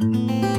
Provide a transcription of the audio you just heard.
Bye.